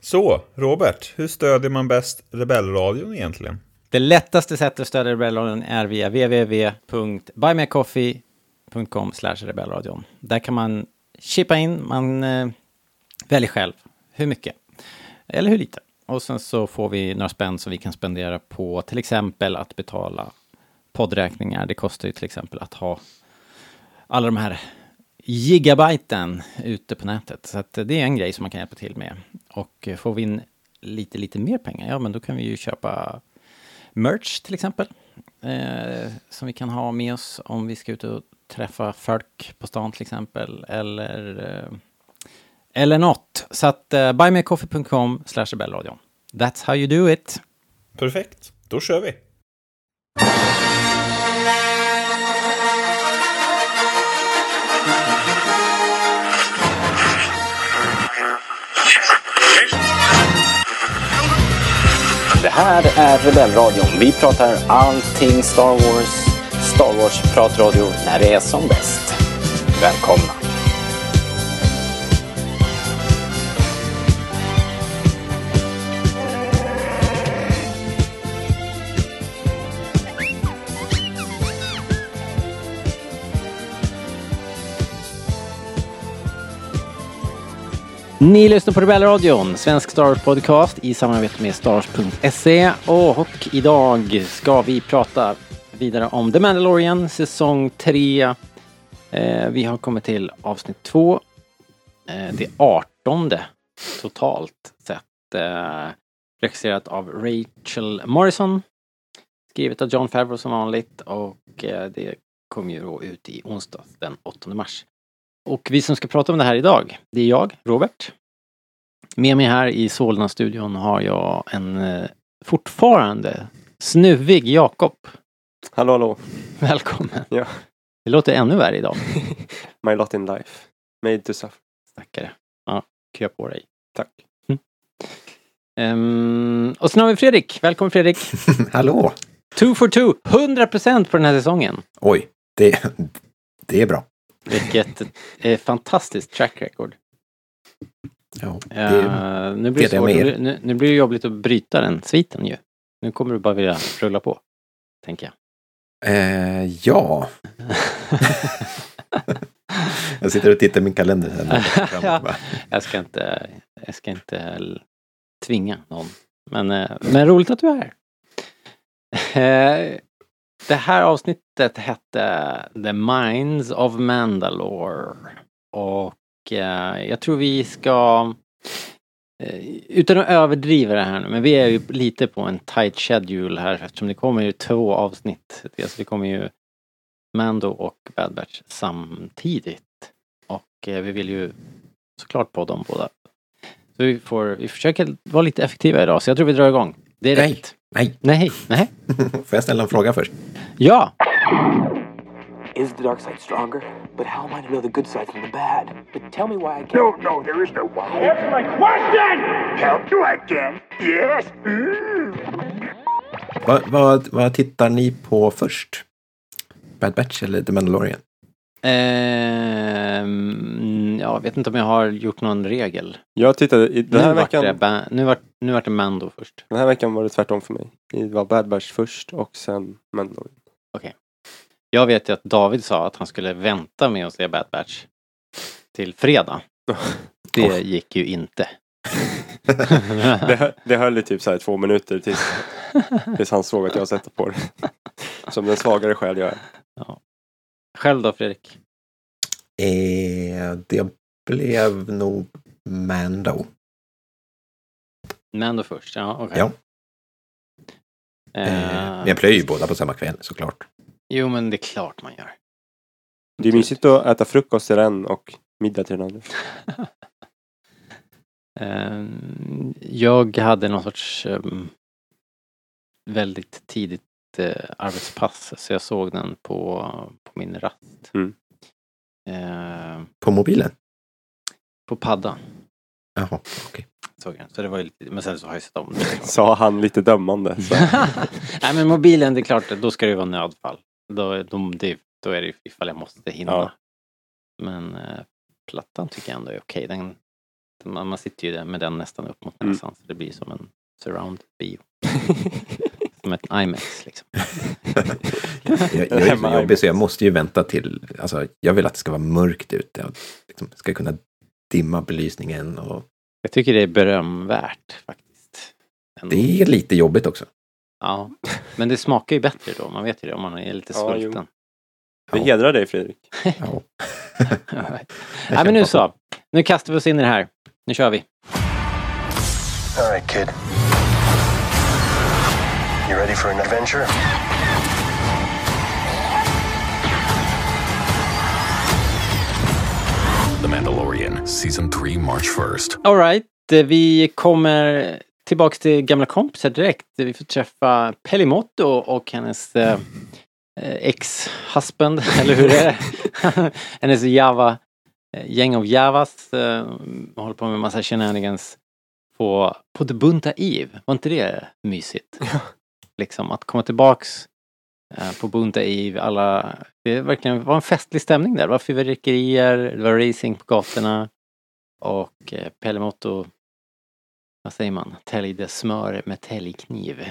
Så, Robert, hur stödjer man bäst Rebellradion egentligen? Det lättaste sättet att stödja Rebellradion är via www.buymeacoffee.com rebellradion. Där kan man chippa in, man eh, väljer själv hur mycket eller hur lite. Och sen så får vi några spänn som vi kan spendera på till exempel att betala poddräkningar. Det kostar ju till exempel att ha alla de här gigabyten ute på nätet. Så att det är en grej som man kan hjälpa till med. Och eh, får vi in lite, lite mer pengar, ja men då kan vi ju köpa merch till exempel. Eh, som vi kan ha med oss om vi ska ut och träffa folk på stan till exempel. Eller, eh, eller något. Så att eh, buymeacoffee.com slash rebellradion. That's how you do it. Perfekt, då kör vi. Det här är Rebellradion. Vi pratar allting Star Wars. Star Wars-pratradio när det är som bäst. Välkomna! Ni lyssnar på Rebellradion, svensk Star Wars podcast i samarbete med Stars.se. Och idag ska vi prata vidare om The Mandalorian, säsong 3. Eh, vi har kommit till avsnitt 2. Eh, det artonde totalt sett. Eh, regisserat av Rachel Morrison. Skrivet av John Favreau som vanligt och eh, det kom ju då ut i onsdag den 8 mars. Och vi som ska prata om det här idag, det är jag, Robert. Med mig här i Solna-studion har jag en eh, fortfarande snuvig Jakob. Hallå hallå. Välkommen. Ja. Det låter ännu värre idag. My lot in life. Made to suffer. Stackare. Ja, krya på dig. Tack. Ehm, och sen har vi Fredrik. Välkommen Fredrik. Hallå! Two for two. 100% på den här säsongen. Oj, det, det är bra. Vilket eh, fantastiskt track record. Ja, det, Eh, nu, blir det svårt, nu, nu blir det jobbigt att bryta den sviten ju. Nu kommer du bara vilja rulla på. Tänker jag. eh, ja, jag sitter och tittar i min kalender. Sen. Ja. Jag ska inte, jag ska inte tvinga någon. Men, eh, men roligt att du är här. Det här avsnittet hette The Minds of Mandalore. Och eh, jag tror vi ska, eh, utan att överdriva det här nu, men vi är ju lite på en tight schedule här eftersom det kommer ju två avsnitt. Alltså det kommer ju Mando och Bad Batch samtidigt. Och eh, vi vill ju såklart på dem båda. Så vi får, vi försöker vara lite effektiva idag, så jag tror vi drar igång. Direkt. Nej, Nej. Nej. får jag ställa en fråga först? Ja! Is the dark side stronger? But how am I to know the good side from the bad? But tell me why I can't. No, no, there is no why. Answer my question! Help you again? Yes. Mm. Vad, vad, vad tittar ni på först? Bad Batch eller The Mandalorian? Ehm, jag vet inte om jag har gjort någon regel. Jag tittade, i, den, här nu, vart veckan, det, ba- nu, vart, nu vart det Mando först. den här veckan var det tvärtom för mig. Det var Bad Batch först och sen Mandalorian. Jag vet ju att David sa att han skulle vänta med att se Bad Batch till fredag. Det Oh. gick ju inte. Det, det höll i typ så här två minuter tills, tills han såg att jag sätter på det. Som den svagare själ jag är. Själv då Fredrik? Eh, det blev nog Mando. Mando först, ja okej. Ja. Eh, Eh, men jag plöjer ju båda på samma kväll såklart. Jo men det är klart man gör. Det är mysigt att äta frukost till den och middag till den andra. Ehm, Jag hade någon sorts ehm, väldigt tidigt arbetspass så jag såg den på, på min rast. Mm. Ehm, På mobilen? På paddan Jaha, okej. såg den. Så det var ju lite, men sen så har jag sett om det. Sa han lite dömande. Så. Nej men mobilen, det är klart, då ska det ju vara nödfall. Då, då, det, då är det ifall jag måste hinna. Ja. Men eh, plattan tycker jag ändå är okej. Den, man, man sitter ju där med den nästan upp mot Mm. näsan. Så det blir som en surround bio. som ett IMAX liksom. Jag, jag är så jobbig så jag måste ju vänta till, alltså jag vill att det ska vara mörkt ute. Jag liksom ska kunna dimma belysningen och Jag tycker det är berömvärt faktiskt. Ändå. det är lite jobbigt också. Ja, men det smakar ju bättre då. Man vet ju det om man är lite Ja, svulten. Det Ja. hedrar dig Fredrik. Ja. Nej men nu så. Nu kastar vi oss in i det här. Nu kör vi. All right, kid. For an adventure? The Mandalorian, Season 3, March 1st. Alright, vi kommer tillbaks till gamla kompisar direkt. Vi får träffa Pelimotto och hennes eh, ex-husband, eller hur är det? hennes Java, eh, gäng av Javas eh, håller på med massa shenanigans på, på The Bunta Eve. Var inte det mysigt? liksom att komma tillbaks eh, på Bunta Eve, alla, det verkligen var en festlig stämning där. Det var fyrverkerier, det var racing på gatorna. Och eh, Pellemotto, vad säger man, täljde smör med täljkniv.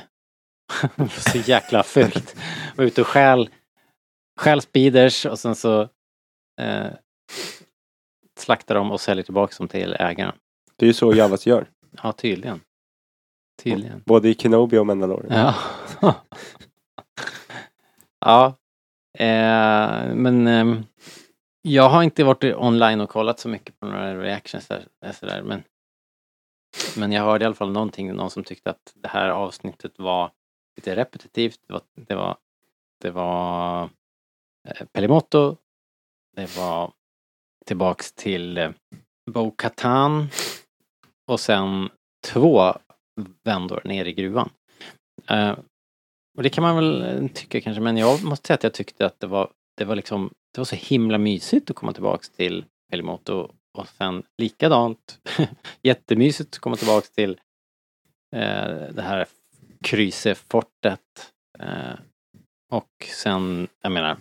så jäkla fult. Var ute och stjäl, stjäl speeders och sen så eh, slaktar de och säljer tillbaka dem till ägaren. Det är ju så Javas gör. Ja, tydligen. Tydligen. Både i Kenobi och Mandalorian. Ja. ja. Eh, men ehm, jag har inte varit online och kollat så mycket på några reactions där, där sådär, men men jag hörde i alla fall någonting, någon som tyckte att det här avsnittet var lite repetitivt. Det var, det var, det var eh, Pelimotto, det var tillbaks till eh, Bo Katan och sen två vändor ner i gruvan. Uh, och det kan man väl eh, tycka kanske, men jag måste säga att jag tyckte att det var, det var liksom, det var så himla mysigt att komma tillbaks till Pelimoto och sen likadant jättemysigt att komma tillbaks till uh, det här Krysefortet. Uh, och sen, jag menar,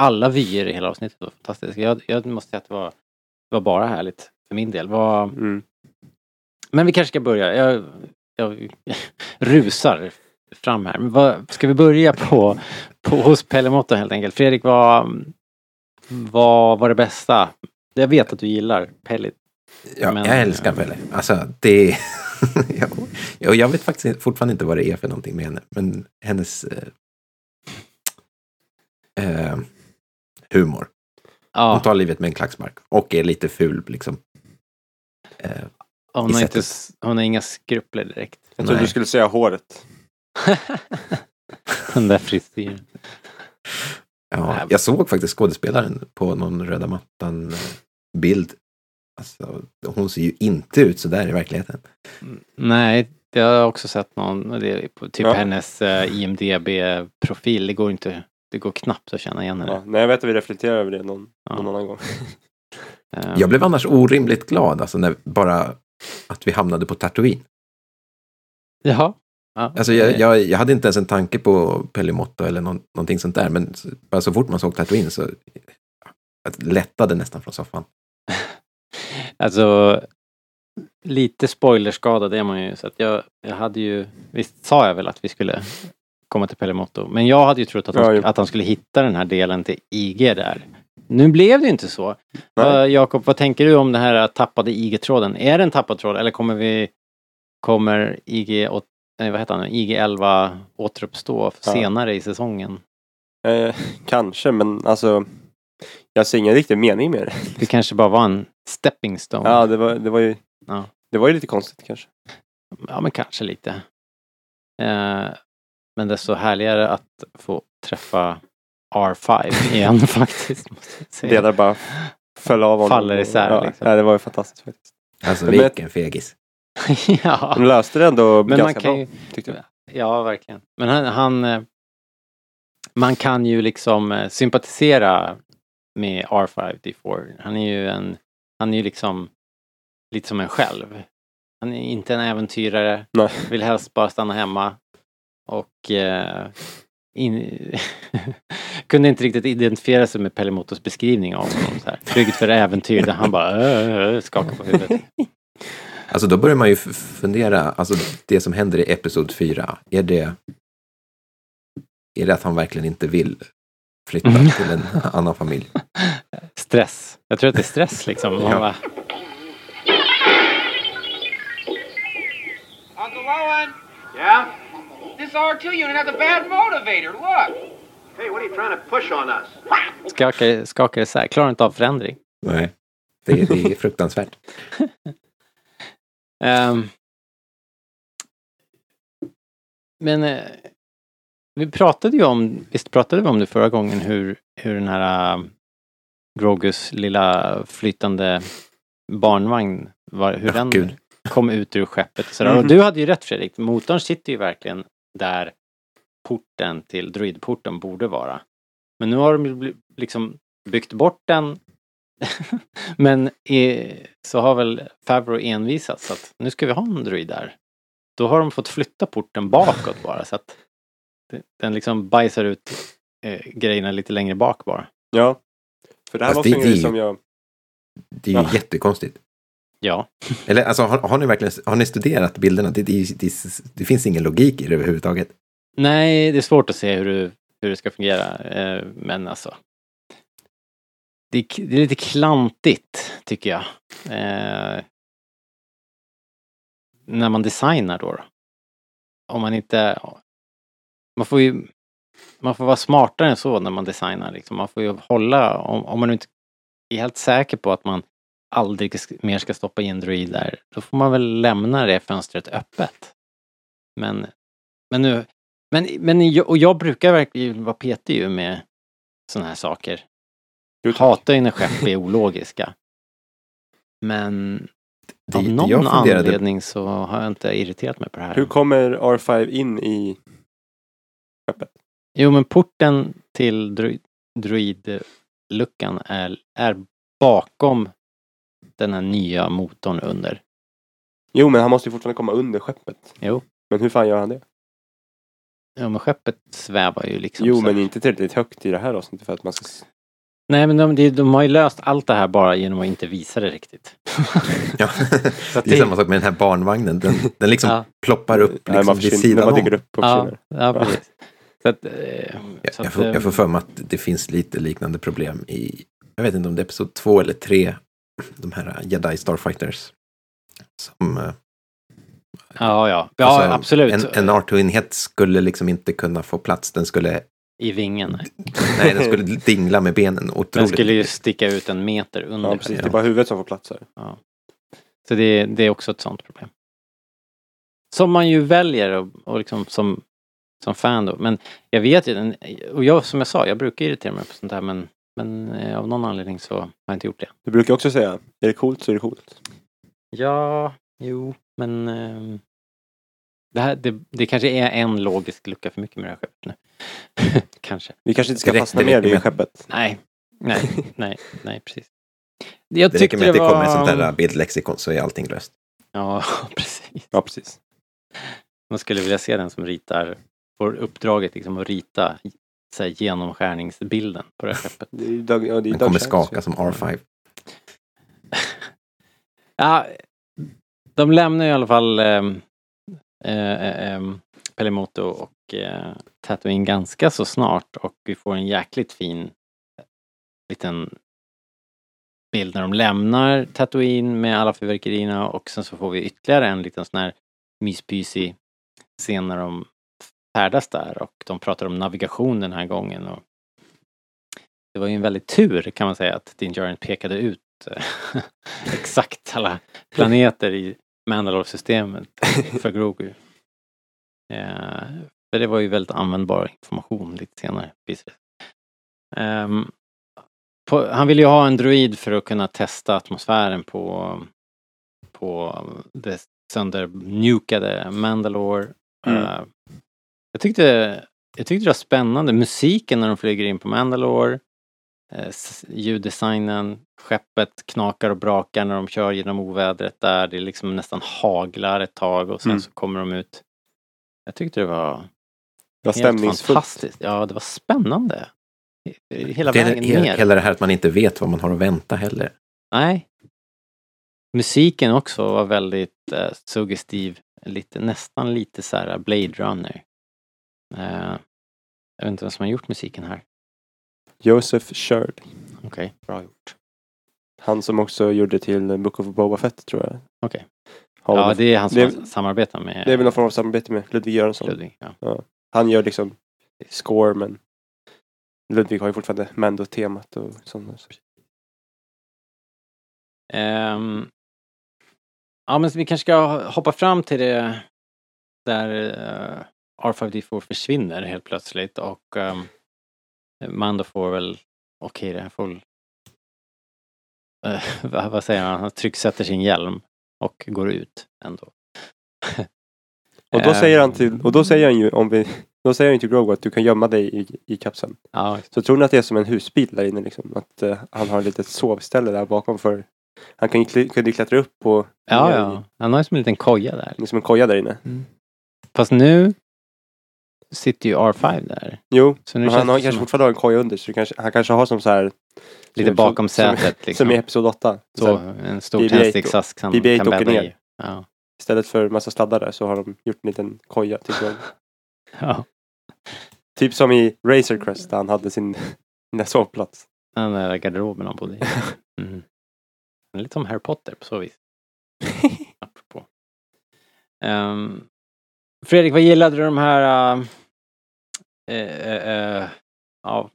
alla vyer i hela avsnittet var fantastiska. Jag, jag måste säga att det var, det var bara härligt för min del. Var, Mm men vi kanske ska börja. Jag, jag rusar fram här. Men vad, ska vi börja på, på hos Pellemotto helt enkelt? Fredrik, vad, vad var det bästa? Jag vet att du gillar Pellit. Ja, Men- jag älskar Pelle. Alltså, det... jag, och jag vet faktiskt fortfarande inte vad det är för någonting med henne. Men hennes eh, eh, humor. Hon Ja, tar livet med en klackspark. Och är lite ful liksom. Eh, hon har, inte, hon har inga skrupler direkt. Jag trodde du skulle säga håret. Den där frisyren. ja, jag såg faktiskt skådespelaren på någon röda mattan-bild. Alltså, hon ser ju inte ut så där i verkligheten. Nej, jag har också sett någon, typ Ja. hennes eh, IMDB-profil. Det går inte, det går knappt att känna igen henne. Ja, nej, jag vet att vi reflekterar över det någon, Ja. någon annan gång. Eh, Jag blev annars orimligt glad, alltså när bara att vi hamnade på Tatooine. Jaha. Ja, Alltså jag, jag, jag hade inte ens en tanke på Pellimotto eller någon, någonting sånt där, men så, bara så fort man såg Tatooine så jag lättade nästan från soffan. Alltså, lite spoilerskadad är man ju. Så att jag, jag hade ju, visst sa jag väl att vi skulle komma till Pellemotto. Men jag hade ju trott att han, Ja, att han skulle hitta den här delen till IG där. Nu blev det inte så. Uh, Jakob, vad tänker du om den här tappade IG-tråden? Är det en tappad tråd eller kommer vi, kommer IG, nej, vad heter han, IG-11 återuppstå Ja. senare i säsongen? Eh, kanske, men alltså. Jag ser ingen riktig mening med det. Det kanske bara var en stepping stone. Ja, det var, det var ju. Ja. Det var ju lite konstigt kanske. Ja, men kanske lite. Eh, men desto härligare att få träffa R5 igen faktiskt. Delar bara föll av. Faller isär, Ja, liksom. ja, det var ju fantastiskt faktiskt. Alltså Men- vilken fegis. ja, De löste det ändå men man ganska kan bra, ju, tyckte jag. ja, verkligen. Men han, han eh, man kan ju liksom eh, sympatisera med R5D4. Han är ju en, han är ju liksom lite som en själv. Han är inte en äventyrare, Nej. vill helst bara stanna hemma. Och eh, in, kunde inte riktigt identifiera sig med Pelimotos beskrivning av honom. Så här. Tryggt för äventyr där han bara äh, äh, skakar på huvudet. Alltså då börjar man ju fundera, alltså det som händer i Episod 4, är det, är det att han verkligen inte vill flytta till en annan familj? Stress. Jag tror att det är stress liksom. Ja. bara, Uncle Owen! Yeah? Skakar, skakar isär, klarar inte av förändring. Nej, det, är- det är fruktansvärt. Ehm, men eh, vi pratade ju om, visst pratade vi om det förra gången hur, hur den här uh, Grogus lilla flytande barnvagn, var, hur Ja, den gud. kom ut ur skeppet. Och, sådär. Mhm. och du hade ju rätt Fredrik, motorn sitter ju verkligen där porten till droidporten borde vara. Men nu har de liksom byggt bort den men i, så har väl Favreau envisats att nu ska vi ha en droid där. Då har de fått flytta porten bakåt bara så att den liksom bajsar ut eh, grejerna lite längre bak bara. Ja. För det här Fast var det- också en grej det- som jag... Det är ju Ja. jättekonstigt. Ja. Eller alltså, har, har ni verkligen har ni studerat bilderna? Det, det, det, det finns ingen logik i det överhuvudtaget. Nej, det är svårt att se hur, det- hur det ska fungera. Eh, men alltså. Det är, lite klantigt tycker jag. Eh, när man designar då. då. Om man inte... Man får ju... Man får vara smartare än så när man designar. Liksom. Man får ju hålla, om, om man inte är helt säker på att man aldrig mer ska stoppa in droid där, då får man väl lämna det fönstret öppet. Men, men nu, men, men och jag brukar verkligen vara petig ju med sådana här saker. Tack. Hatar ju när skepp är ologiska. Men Det, av någon funderade, anledning så har jag inte irriterat mig på det här. Hur kommer R5 in i skeppet? Jo, men porten till droid, droid-luckan är, är bakom den här nya motorn under. Jo, men han måste ju fortfarande komma under skeppet. Jo. Men hur fan gör han det? Ja, men skeppet svävar ju liksom. Jo, så. men inte tillräckligt högt i det här avsnittet för att man ska... Nej, men de, de, de har ju löst allt det här bara genom att inte visa det riktigt. ja, det är samma sak med den här barnvagnen. Den, den liksom Ja. ploppar upp Nej, liksom man vid sidan man om. upp Ja, ja, precis. Så att, eh, Jag, så jag, att, får, eh, jag får för mig att det finns lite liknande problem i, jag vet inte om det är episod två eller tre, de här Jedi Starfighters. Som, eh, Ja, ja. Ja, alltså, absolut. En, en R2-enhet skulle liksom inte kunna få plats. Den skulle, I vingen. nej. den skulle dingla med benen Den otroligt. skulle ju sticka ut en meter under. Ja, precis. den. Det är bara huvudet som får plats här. Så det, det är också ett sånt problem. Som man ju väljer och, och liksom som, som fan då. Men jag vet ju, den- och jag som jag sa, jag brukar irritera mig på sånt här men, men eh, av någon anledning så har jag inte gjort det. Du brukar också säga, är det coolt så är det coolt. Ja, jo, men ehm, det, här, det, det kanske är en logisk lucka för mycket med det här skeppet nu. kanske. Vi kanske inte ska fastna mer vid med- skeppet. Nej, nej, nej, nej, precis. Jag det räcker med att det var... kommer ett sånt där bildlexikon så är allting löst. Ja, precis. Ja, precis. Man skulle vilja se den som ritar, får uppdraget liksom att rita så här, genomskärningsbilden på det här skeppet. Det är, Doug- ja, det är Den kommer skaka som R5. Ja, de lämnar i alla fall ähm, äh, ähm, Pelimoto och äh, Tatooine ganska så snart och vi får en jäkligt fin liten bild när de lämnar Tatooine med alla fyrverkerierna och sen så får vi ytterligare en liten sån här myspysig scen när de färdas där och de pratar om navigation den här gången. Och det var ju en väldigt tur kan man säga att Din Djarin pekade ut eh, exakt alla planeter i Mandalore-systemet för Grogu. Eh, för det var ju väldigt användbar information lite senare. Ehm, på, han ville ju ha en droid för att kunna testa atmosfären på, på det söndernukade Mandalore. Mm. Eh, jag, tyckte, jag tyckte det var spännande. Musiken när de flyger in på Mandalore. Eh, ljuddesignen, skeppet knakar och brakar när de kör genom ovädret där. Det är liksom nästan haglar ett tag och sen Mm. så kommer de ut. Jag tyckte det var var Helt fantastiskt. Ja, det var spännande. Hela Det är vägen he- ner. hela det här att man inte vet vad man har att vänta heller. Nej. Musiken också var väldigt eh, suggestiv. Lite, nästan lite så här Blade Runner. Eh, jag vet inte vem som har gjort musiken här. Joseph Sherd. Okej, bra gjort. Han som också gjorde till Book of Boba Fett tror jag. Okej. Har Ja, det är han som det, har samarbetat med det är väl någon form av samarbete med Ludvig Göransson. Ludvig. Ja. Han gör liksom score men Ludvig har ju fortfarande Mando-temat och saker. Ehm, ja, men vi kanske ska hoppa fram till det där eh, R5D4 försvinner helt plötsligt och um, Mando får väl, okej det här får väl- eh, vad, säger han, han trycksätter sin hjälm och går ut ändå. Och då Ehm, säger han till, och då säger han ju om vi, då säger han ju till Grogu att du kan gömma dig i, i kapseln. Ja, Så tror ni att det är som en husbil där inne liksom? Att eh, han har ett litet sovställe där bakom för han kan ju kunde klättra upp på ja, ja. Han har ju som en liten koja där. Liksom en koja där inne. Fast nu sitter ju R5 där. Jo, Så nu men han har kanske som- fortfarande har en koja under så kanske, han kanske har som så här Lite som- bakom som, sätet Som, liksom. i Episod 8. Så, här, en stor BB-8 tändsticksask han BB-8 kan åker ner. i. Ja. Istället för massa sladdar där så har de gjort en liten koja Grogu. ja. Typ som i Razor Crest där han hade sin sovplats. Den där garderoben han bodde i. Mm. Lite som Harry Potter på så vis. Apropå. Ehm, Fredrik, vad gillade du de här uh, uh, uh, ja,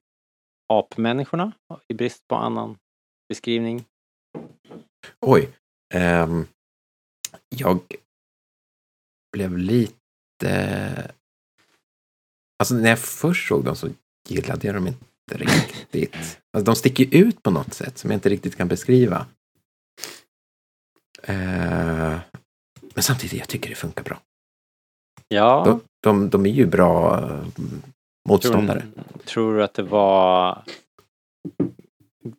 apmänniskorna? I brist på annan beskrivning. Oj. ehm, jag blev lite... Alltså när jag först såg dem så gillade jag dem inte riktigt. Alltså, de sticker ut på något sätt som jag inte riktigt kan beskriva. Eh, men samtidigt, jag tycker det funkar bra. Ja. De, de, de är ju bra eh, motståndare. Tror, tror du att det var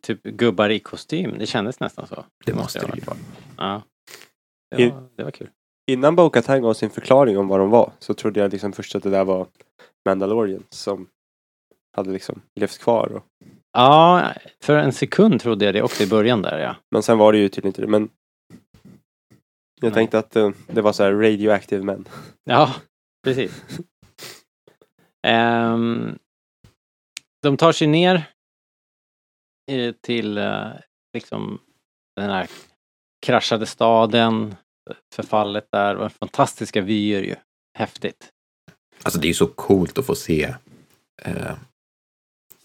typ gubbar i kostym? Det kändes nästan så. Det måste det ju vara. Ja. Det var, det var kul. Innan Bo-Katan gav sin förklaring om vad de var så trodde jag liksom först att det där var Mandalorian som hade liksom levt kvar. Och, Ja, för en sekund trodde jag det också i början där ja. men sen var det ju tydligen inte det. Men jag Nej. tänkte att eh, det var så här radioactive män. Ja, precis. Ehm, de tar sig ner eh, till eh, liksom den här kraschade staden, förfallet där och fantastiska vyer ju. Häftigt. Alltså det är ju så coolt att få se eh,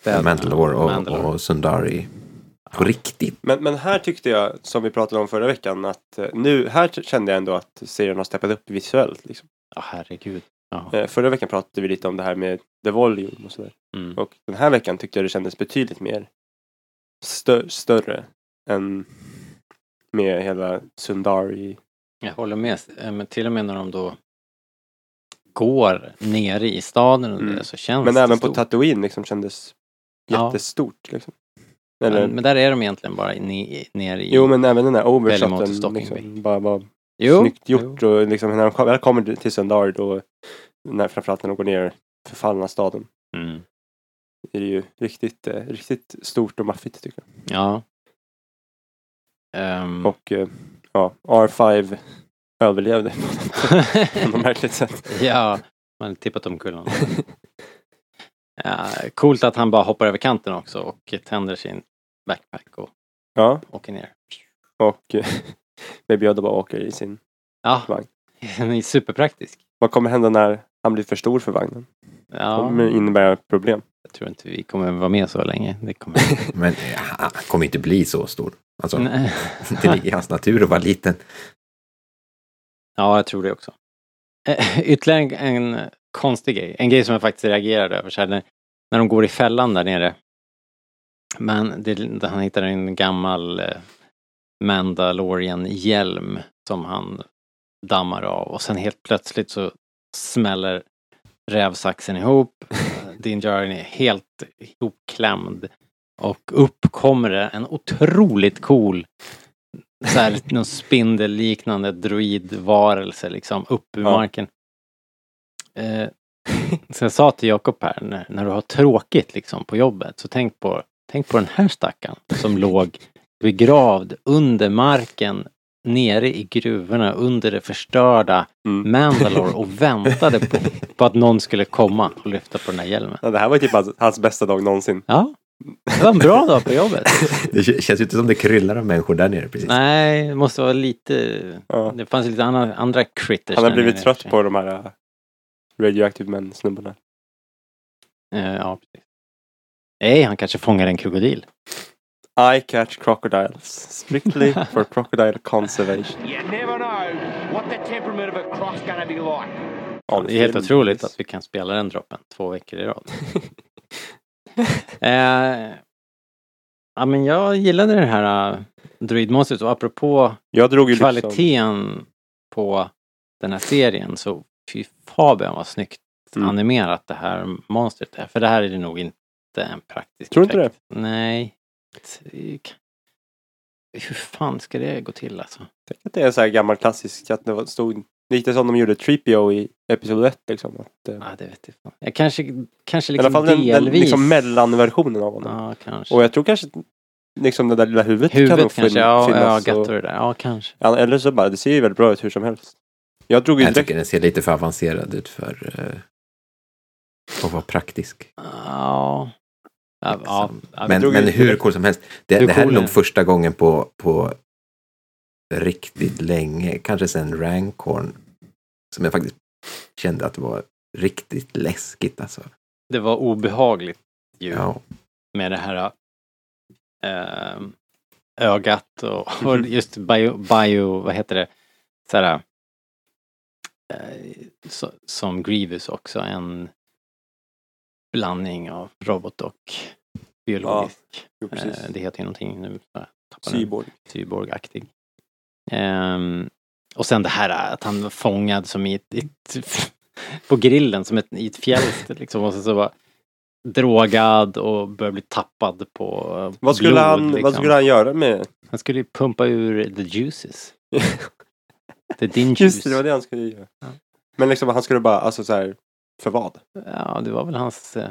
Städerna, Mandalore och, Mandalore. och Sundari på riktigt. Men, men här tyckte jag, som vi pratade om förra veckan, att eh, nu, här kände jag ändå att serien har steppat upp visuellt. Liksom. Ja, herregud. Ja. Eh, förra veckan pratade vi lite om det här med The Volume och sådär. Mm. Och den här veckan tyckte jag det kändes betydligt mer stö- större än med hela Sundari. Jag håller med. Eh, Men till och med när de då går nere i staden och Mm. det så känns Men det även på stort. Tatooine liksom kändes jättestort. Liksom. Eller, Men, men där är de egentligen bara ne- nere i... jo men även den här overshoten liksom, bara, bara Jo, snyggt gjort och liksom när de väl kommer till Sundari då när, framförallt när de går ner förfallna staden Mm. är det ju riktigt, eh, riktigt stort och maffigt tycker jag. Ja. Ehm, Och eh, ja, R5 överlevde på något märkligt sätt. ja, man har tippat om kullen. ja, coolt att han bara hoppar över kanten också och tänder sin backpack och Ja, åker ner. och Baby Yoda bara åker i sin Ja, vagn. den är superpraktisk. Vad kommer hända när han blir för stor för vagnen? Ja, kommer innebära problem. jag tror inte vi kommer vara med så länge. Det kommer... Men eh, han kommer inte bli så stor. Alltså, Nej. det ligger i hans natur att vara liten. Ja, jag tror det också. Eh, Ytterligare en, en konstig grej. En grej som jag faktiskt reagerade över. Så här, när, när de går i fällan där nere. Men det, han hittar en gammal eh, Mandalorian-hjälm som han dammar av och sen helt plötsligt så smäller rävsaxen ihop. Din Djarin är helt ihopklämd. Och upp kommer det en otroligt cool så här, någon spindelliknande droidvarelse liksom upp ur Ja. marken. Eh, Så jag sa till Jakob här, när, när du har tråkigt liksom på jobbet, så tänk på, tänk på den här stackaren som låg begravd under marken nere i gruvorna under det förstörda Mm. Mandalore och väntade på, på att någon skulle komma och lyfta på den här hjälmen. Ja, det här var typ hans, hans bästa dag någonsin. Ja, det var en bra dag på jobbet. Det känns ju inte som det kryllar av människor där nere precis. Nej, det måste vara lite... Ja. Det fanns lite andra, andra critters Han har blivit trött på de här uh, Radioactive Men-snubbarna. Eh, Ja, precis. Nej, han kanske fångar en krokodil. I catch crocodiles. Strictly for crocodile conservation. You never know what the temperament of a croc's gonna be like. Ja, Det är helt otroligt att vi kan spela den droppen två veckor i rad. eh, ja, men jag gillade det här uh, druidmonstret och apropå Jag drog ju liksom... kvaliteten på den här serien så fy Fabian vad snyggt Mm. animerat det här monstret är. För det här är det nog inte en praktisk Tror du inte effekt. Nej. Hur fan ska det gå till alltså? Tänk att det är en sån här gammal klassisk, att det var- stod lite som de gjorde Tripio i Episod 1 liksom. Att, eh, Ja, det vet jag fan. Jag kanske, kanske I liksom alla fall den, den delvis. liksom mellanversionen av honom. Ja, kanske. Och jag tror kanske liksom det där lilla huvudet, kan nog Huvudet kanske, ja, finnas. ögat och, och det där. Ja, kanske. ja, eller så bara, det ser ju väldigt bra ut hur som helst. Jag drog Jag direkt, tycker den ser lite för avancerad ut för uh, att vara praktisk. Ja. Ja, ja, ja, Men, men hur direkt- cool som helst. Det, det här är cool är nog den? första gången på, på riktigt länge, kanske sen Rancorn, som jag faktiskt kände att det var riktigt läskigt alltså. det var obehagligt ju Ja, med det här äh, ögat och, och just bio, bio, vad heter det, så här, eh, så, som Grievous också, en blandning av robot och biologisk. jo, precis. Eh, det heter ju någonting nu. Cyborg. cyborgaktig. Ehm, och sen det här att han var fångad som i ett, ett på grillen som ett, i ett fjälster liksom. Och så, så var drogad och började bli tappad på eh, Vad skulle, blod, han, liksom. vad skulle han göra med... Han skulle ju pumpa ur the juices. the din Just juice. det, det var det han skulle göra. Ja. Men liksom han skulle bara, alltså så här, för vad? Ja, det var väl hans eh,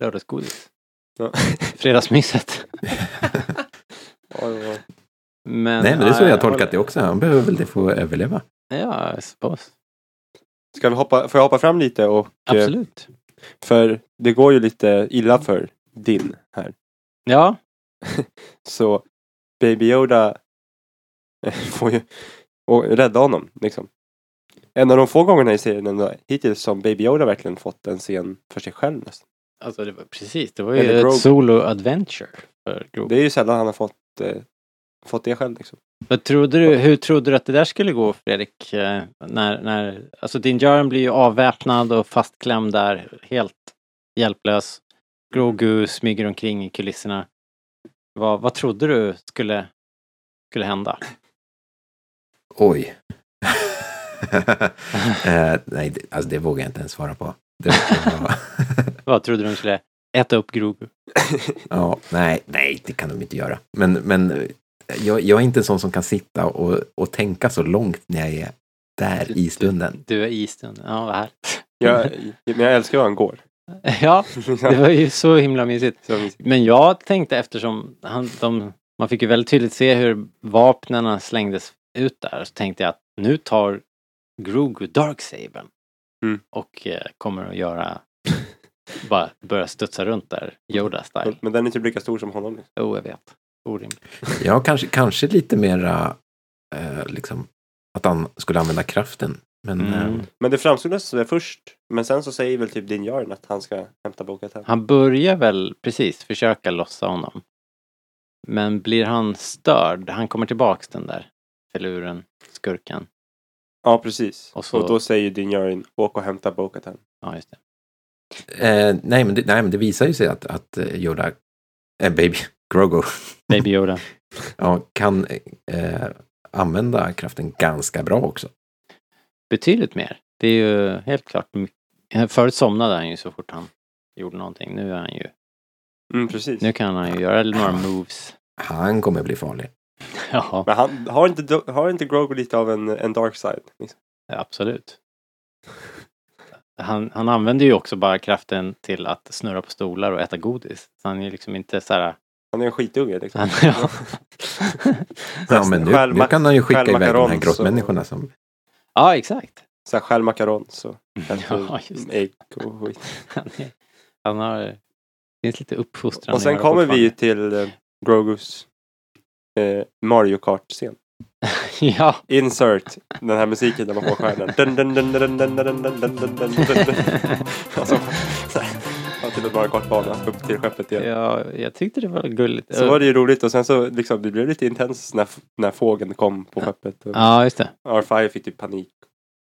lördagsgodis. Ja. Fredagsmyset. Ja, det var- Men, Nej, men det är så ja, jag tolkat håller- det också. Han behöver väl det för att överleva. Ja, I suppose. Ska vi hoppa, får jag hoppa fram lite och... eh, Absolut. För det går ju lite illa för din här. Ja, Så Baby Yoda eh, får ju och rädda honom liksom. En av de få gångerna i serien ändå, hittills som Baby Yoda verkligen fått en scen för sig själv nästan. Alltså det var precis, det var ju Eller ett Grogu. solo adventure för Grogu. Det är ju sällan han har fått, eh, fått det själv liksom. Vad trodde du, hur trodde du att det där skulle gå Fredrik? Eh, När, när, alltså din Jaren blir ju avväpnad och fastklämd där, helt hjälplös. Grogu smyger omkring i kulisserna. Vad, vad trodde du skulle, skulle hända? Oj. Eh, nej, det, alltså det vågar jag inte ens svara på. Vad trodde du de skulle äta upp Grogu? ja, nej, nej, det kan de inte göra. Men, men eh, jag, jag är inte en sån som kan sitta och, och tänka så långt när jag är där i stunden. Du är i stunden. Ja, vad här. Jag, men jag älskar hur han går. Ja, det var ju så himla mysigt. Så- Men jag tänkte eftersom han, de, man fick ju väldigt tydligt se hur vapnen slängdes ut där. Så tänkte jag att nu tar Grogu Darksabern. Mm. Och eh, kommer att göra, bara börja studsa runt där, Yoda-style. Men, men den är typ lika stor som honom. Jo, jag vet. Orimligt. Ja, kanske, kanske lite mera eh, liksom att han skulle använda kraften. Men Mm. eh, Men det framstod nästan som det först. Men sen så säger väl typ din Jaren att han ska hämta boken Han börjar väl precis försöka lossa honom. Men blir han störd, han kommer tillbaks den där filuren, skurken. Ja, precis. Och Och, så- då säger din Jaren åk och hämta Bo-Katan. Ja, just det. eh, nej, men det, nej, men det visar ju sig att, att eh, Yoda, eh, Baby Grogu, Baby Yoda. ja, kan eh, använda kraften ganska bra också. Betydligt mer. Det är ju helt klart mycket. Förut somnade han ju så fort han gjorde någonting. Nu är han ju, Mm, precis. nu kan han ju göra några moves. Han kommer bli farlig. Ja, Men han, har, inte, har inte Grogu lite av en, en dark side? Liksom? absolut. han, han använder ju också bara kraften till att snurra på stolar och äta godis. Så han är liksom inte så här... Han är en skitunge liksom. Han, ja. Ja, men nu, nu kan han ju skicka iväg de här grottmänniskorna som... ja, exakt. Så här stjäl macarons och Ja, just det. ägg och skit. Han, är, han har... Det finns lite uppfostran Och sen kommer vi ju till eh, Grogus eh, Mario Kart-scen. Ja, Insert den här musiken när man får stjärnan. Dun, dun, dun, dun, dun, dun, dun, dun, dun, dun, dun, dun. Alltså, ja, till en Mario Kart-bana upp till skeppet igen. ja, jag tyckte det var gulligt. Så var det ju roligt och sen så liksom det blev lite intens när, när fågeln kom på skeppet. Ja, just det. R5 fick typ panik.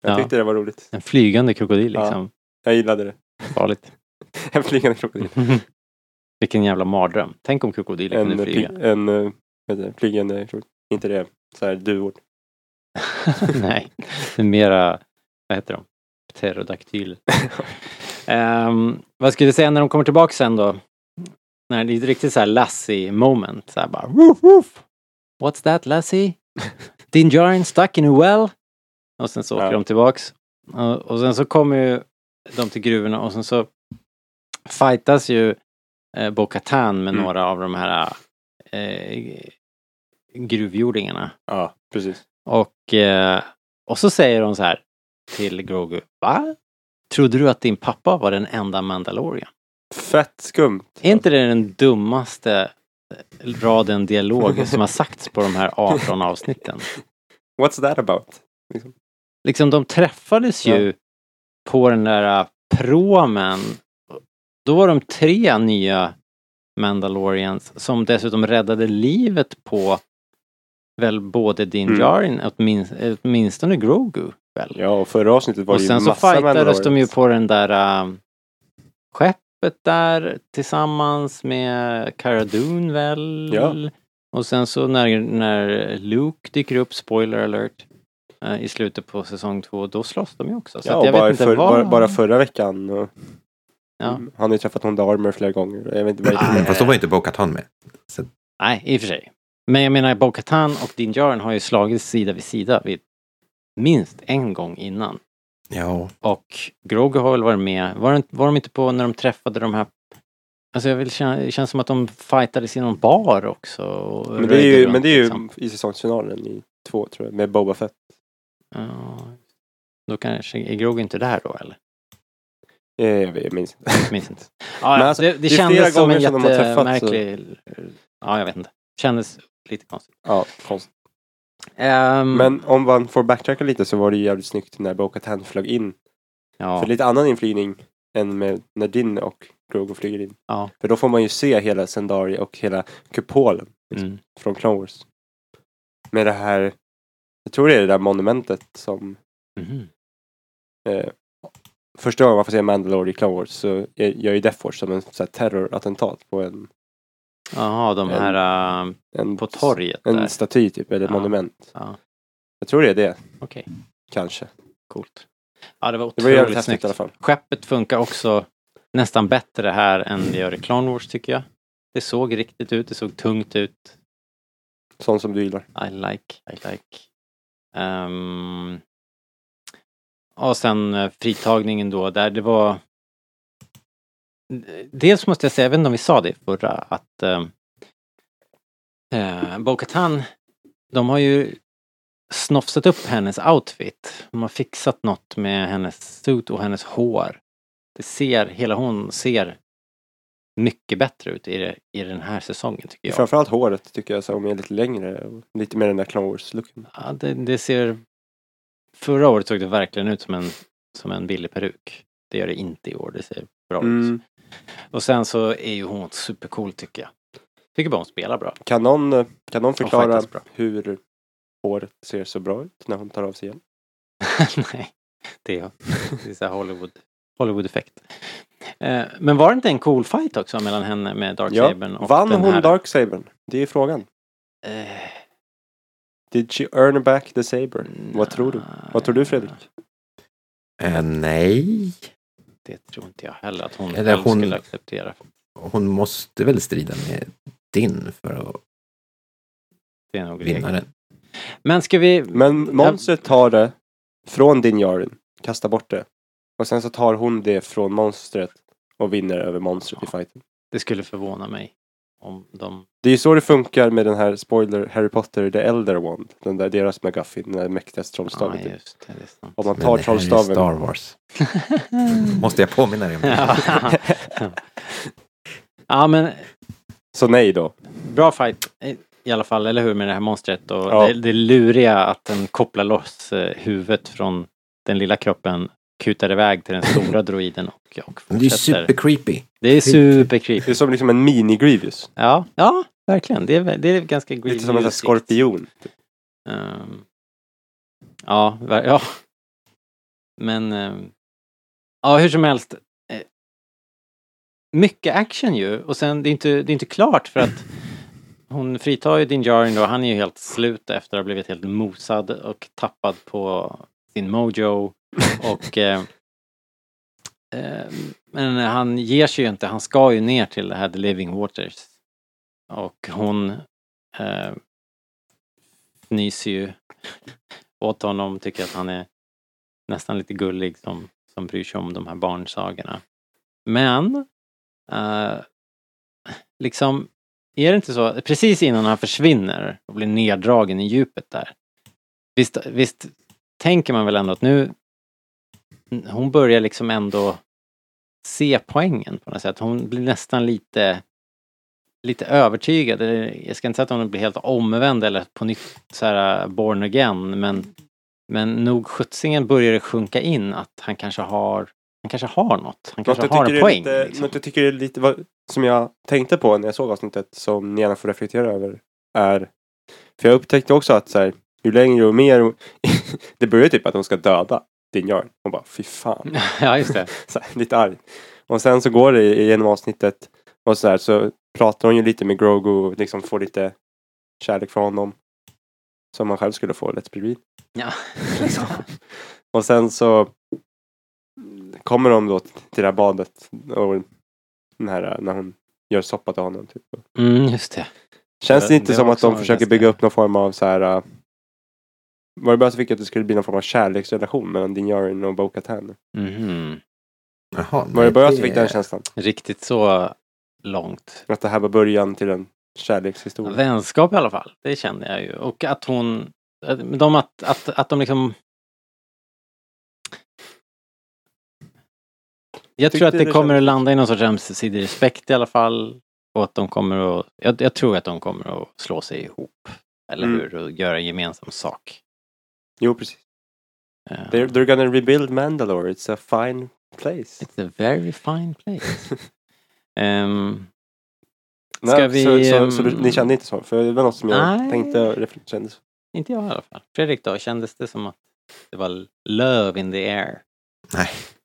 Jag Ja. tyckte det var roligt. En flygande krokodil Ja. liksom. Jag gillade det. Farligt. En flygande krokodil. Vilken jävla mardröm. Tänk om krokodiler kunde flyga. en eh, heter det, flygande krokodil. Inte det. Så här duvor. Nej, det är mera, vad heter de? Pterodaktyl. um, vad skulle du säga när de kommer tillbaka sen då? När det är riktigt så här Lassie moment. Så här bara woof woof. What's that Lassie? Din Jarin stuck in a well? Och sen så åker Ja. de tillbaks. Och, och sen så kommer ju de till gruvorna och sen så fightas ju eh, Bo-Katan med Mm. några av de här eh, gruvjordingarna. Ja, precis. Och, eh, och så säger hon så här till Grogu. Va? Trodde du att din pappa var den enda Mandalorian? Fett skumt. Är inte det den dummaste eh, raden dialog som har sagts på de här 18 avsnitten? What's that about? Liksom de träffades ju på den där eh, promen. Då var de tre nya Mandalorians som dessutom räddade livet på väl både Din Mm. Djarin, åtminstone, åtminstone Grogu. Väl? Ja, och förra avsnittet var Och det ju sen så massa fightades de ju på den där äh, skeppet där tillsammans med Cara Dune väl? Ja. Och sen så när, när Luke dyker upp, spoiler alert, äh, i slutet på säsong två, då slåss de ju också. Så Ja, att och jag bara, vet inte för, vad... bara, bara förra veckan. Och, Ja. Han har ju träffat Honda Armour flera gånger. Jag vet inte vad är. Fast då var inte Bo-Katan med. Så, Nej, i och för sig. Men jag menar, Bo-Katan och Din Djarin har ju slagits sida vid sida vid minst en gång innan. ja, Och Grogu har väl varit med. Var, de- var de inte på när de träffade de här... Alltså jag vill känna, det känns som att de fightades i någon bar också. Men det är ju, runt, men det är ju liksom. i säsongsfinalen i två tror jag. Med Boba Fett. Ja, då kanske, är Grogu inte där då eller? Eh, Jag vet- jag minns inte. Jag minns inte. Ja, alltså, det, det det kändes som en jättemärklig... Ja, jag vet inte. Kändes lite konstigt. Ja, konstigt. Ehm, Men om man får backtracka lite så var det ju jävligt snyggt när Bo-Katan flög in. ja, För lite annan inflygning än med när Din och Grogu flyger in. Ja. För då får man ju se hela Sendari och hela kupolen mm, från Clone Wars. Med det här, jag tror det är det där monumentet som mhm. eh, första gången man får se Mandalore i Clone Wars så gör ju Death Force som en så här, terrorattentat på en, Jaha, de En- här äh, en, på torget där. en staty typ, eller Ja. monument. Ja, Jag tror det är det, okej. kanske. Coolt. Ja, det var Det var otroligt snyggt. i alla fall. Skeppet funkar också nästan bättre här än det gör i Clone Wars tycker jag. Det såg riktigt ut, det såg tungt ut. Sånt som du gillar. I like, I like. Ehm, och sen eh, fritagningen då, där det var... Dels måste jag säga, inte om vi sa det förra, att uh, uh, Bo-Katan, de har ju snofsat upp hennes outfit. De har fixat något med hennes suit och hennes hår. Det ser, hela hon ser mycket bättre ut i, det, i den här säsongen tycker jag. Framförallt håret tycker jag som är lite längre lite mer den där Clone Wars-looken. Ja, det, det ser... Förra året såg det verkligen ut som en, som en billig peruk. Det gör det inte i år, det ser bra ut. Mm. Och sen så är ju hon supercool tycker jag. Tycker bara hon spelar bra. Kan någon, eh, kan någon förklara hur håret ser så bra ut när hon tar av sig igen? Nej, det är, det är så här Hollywood, Hollywood-effekt. Eh, men var det inte en cool fight också mellan henne med Dark Ja, Sabern och vann den hon här... Darksabern? Det är frågan. Eh, Did she earn back the saber? Vad tror du? Vad tror du Fredrik? eh, nej, Det tror inte jag heller att hon, Eller hon- skulle acceptera. hon måste väl strida med din för att Det är nog vinna regeln. den. Men ska vi... Men monstret tar det från din Jarin, kastar bort det Och sen så tar hon det från monstret och vinner över monstret i fighten. Det skulle förvåna mig om de... Det är ju så det funkar med den här spoiler Harry Potter The Elder Wand. Den där deras McGuffin, den där mäktigaste trollstaven. Ja, just det. det är sant. Om man tar trollstaven. Star Wars. Måste jag påminna dig om det? ja. men Så nej då. bra fight i- i alla fall, eller hur, med det här monstret och Ja. det, det luriga att den kopplar loss eh, huvudet från den lilla kroppen, kutar iväg till den stora droiden och, och Det är fortsätter. super creepy. Det är super Det är som liksom en mini-Grievous. Ja, ja, verkligen. Det är, det är ganska Lite som en skorpion. Ehm, ja, ja. Men ehm, ja, hur som helst. eh, mycket action ju och sen det är inte, det är inte klart för att hon fritar ju Din Djarin då, han är ju helt slut efter att ha blivit helt mosad och tappad på sin mojo och eh, eh, men han ger sig ju inte, han ska ju ner till det här The Living Waters och hon eh, fnyser ju åt honom, tycker att han är nästan lite gullig som, som bryr sig om de här barnsagorna. Men, eh, liksom, är det inte så, precis innan han försvinner och blir neddragen i djupet där. Visst, visst tänker man väl ändå att nu, hon börjar liksom ändå se poängen på något sätt. Hon blir nästan lite lite övertygad. Jag ska inte säga att hon blir helt omvänd eller på nytt så här born again men men nog sjuttsingen börjar det sjunka in att han kanske har han kanske har något. Han Något kanske jag, har en poäng. lite, liksom. något jag tycker är lite vad, som jag tänkte på när jag såg avsnittet som ni gärna får reflektera över är för jag upptäckte också att så här, ju längre och mer det börjar typ att de ska döda din Jarn. Och bara fy fan. ja, just det. så här, lite arg. Och sen så går det genom avsnittet och så här så pratar hon ju lite med Grogu och liksom får lite kärlek från honom. Som man själv skulle få, let's be real. Ja. och sen så kommer de då till det här badet och den här när hon gör soppa till honom. Typ. Mm, just det. Känns det inte det som att de försöker ganska- bygga upp någon form av så här var det bara så fick jag att det skulle bli någon form av kärleksrelation mellan Din Djarin och Bo-Katan? Mhm. Jaha, Var det bara så fick den känslan? Riktigt så långt. Att det här var början till en kärlekshistoria? Vänskap i alla fall, det kände jag ju. Och att hon, att- de att, att, att de liksom Jag tror att det det kommer att kändes- landa i någon sorts ömsesidig respekt i alla fall. Och att de kommer att, jag, jag tror att de kommer att slå sig ihop. Eller Mm. hur? Och göra gemensam sak. Jo, precis. Eh, They're, they're gonna rebuild Mandalore. It's a fine place. It's a very fine place. Nej, Ska vi, så, så, så, du- ehm, ni kände inte så? För det var något som jag Nej. tänkte och reflek- kände så. inte jag i alla fall. Fredrik då, kändes det som att det var love in the air?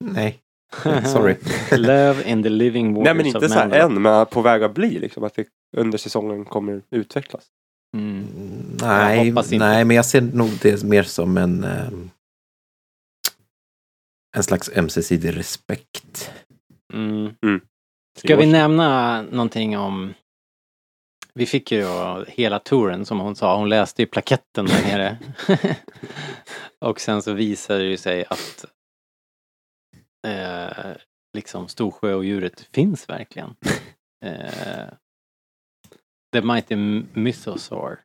Nej. Sorry. love in the living waters Nej men inte så här än, men på väg att bli liksom. Att det under säsongen kommer utvecklas. Mm. Nej, nej, men jag ser nog det mer som en ehm, en slags ömsesidig respekt. Mm. Mm. Ska vi nämna någonting om vi fick ju då hela touren som hon sa, hon läste ju plaketten där nere. och sen så visade det ju sig att eh, liksom Storsjö och djuret finns verkligen. Eh, The Mighty Mythosaur.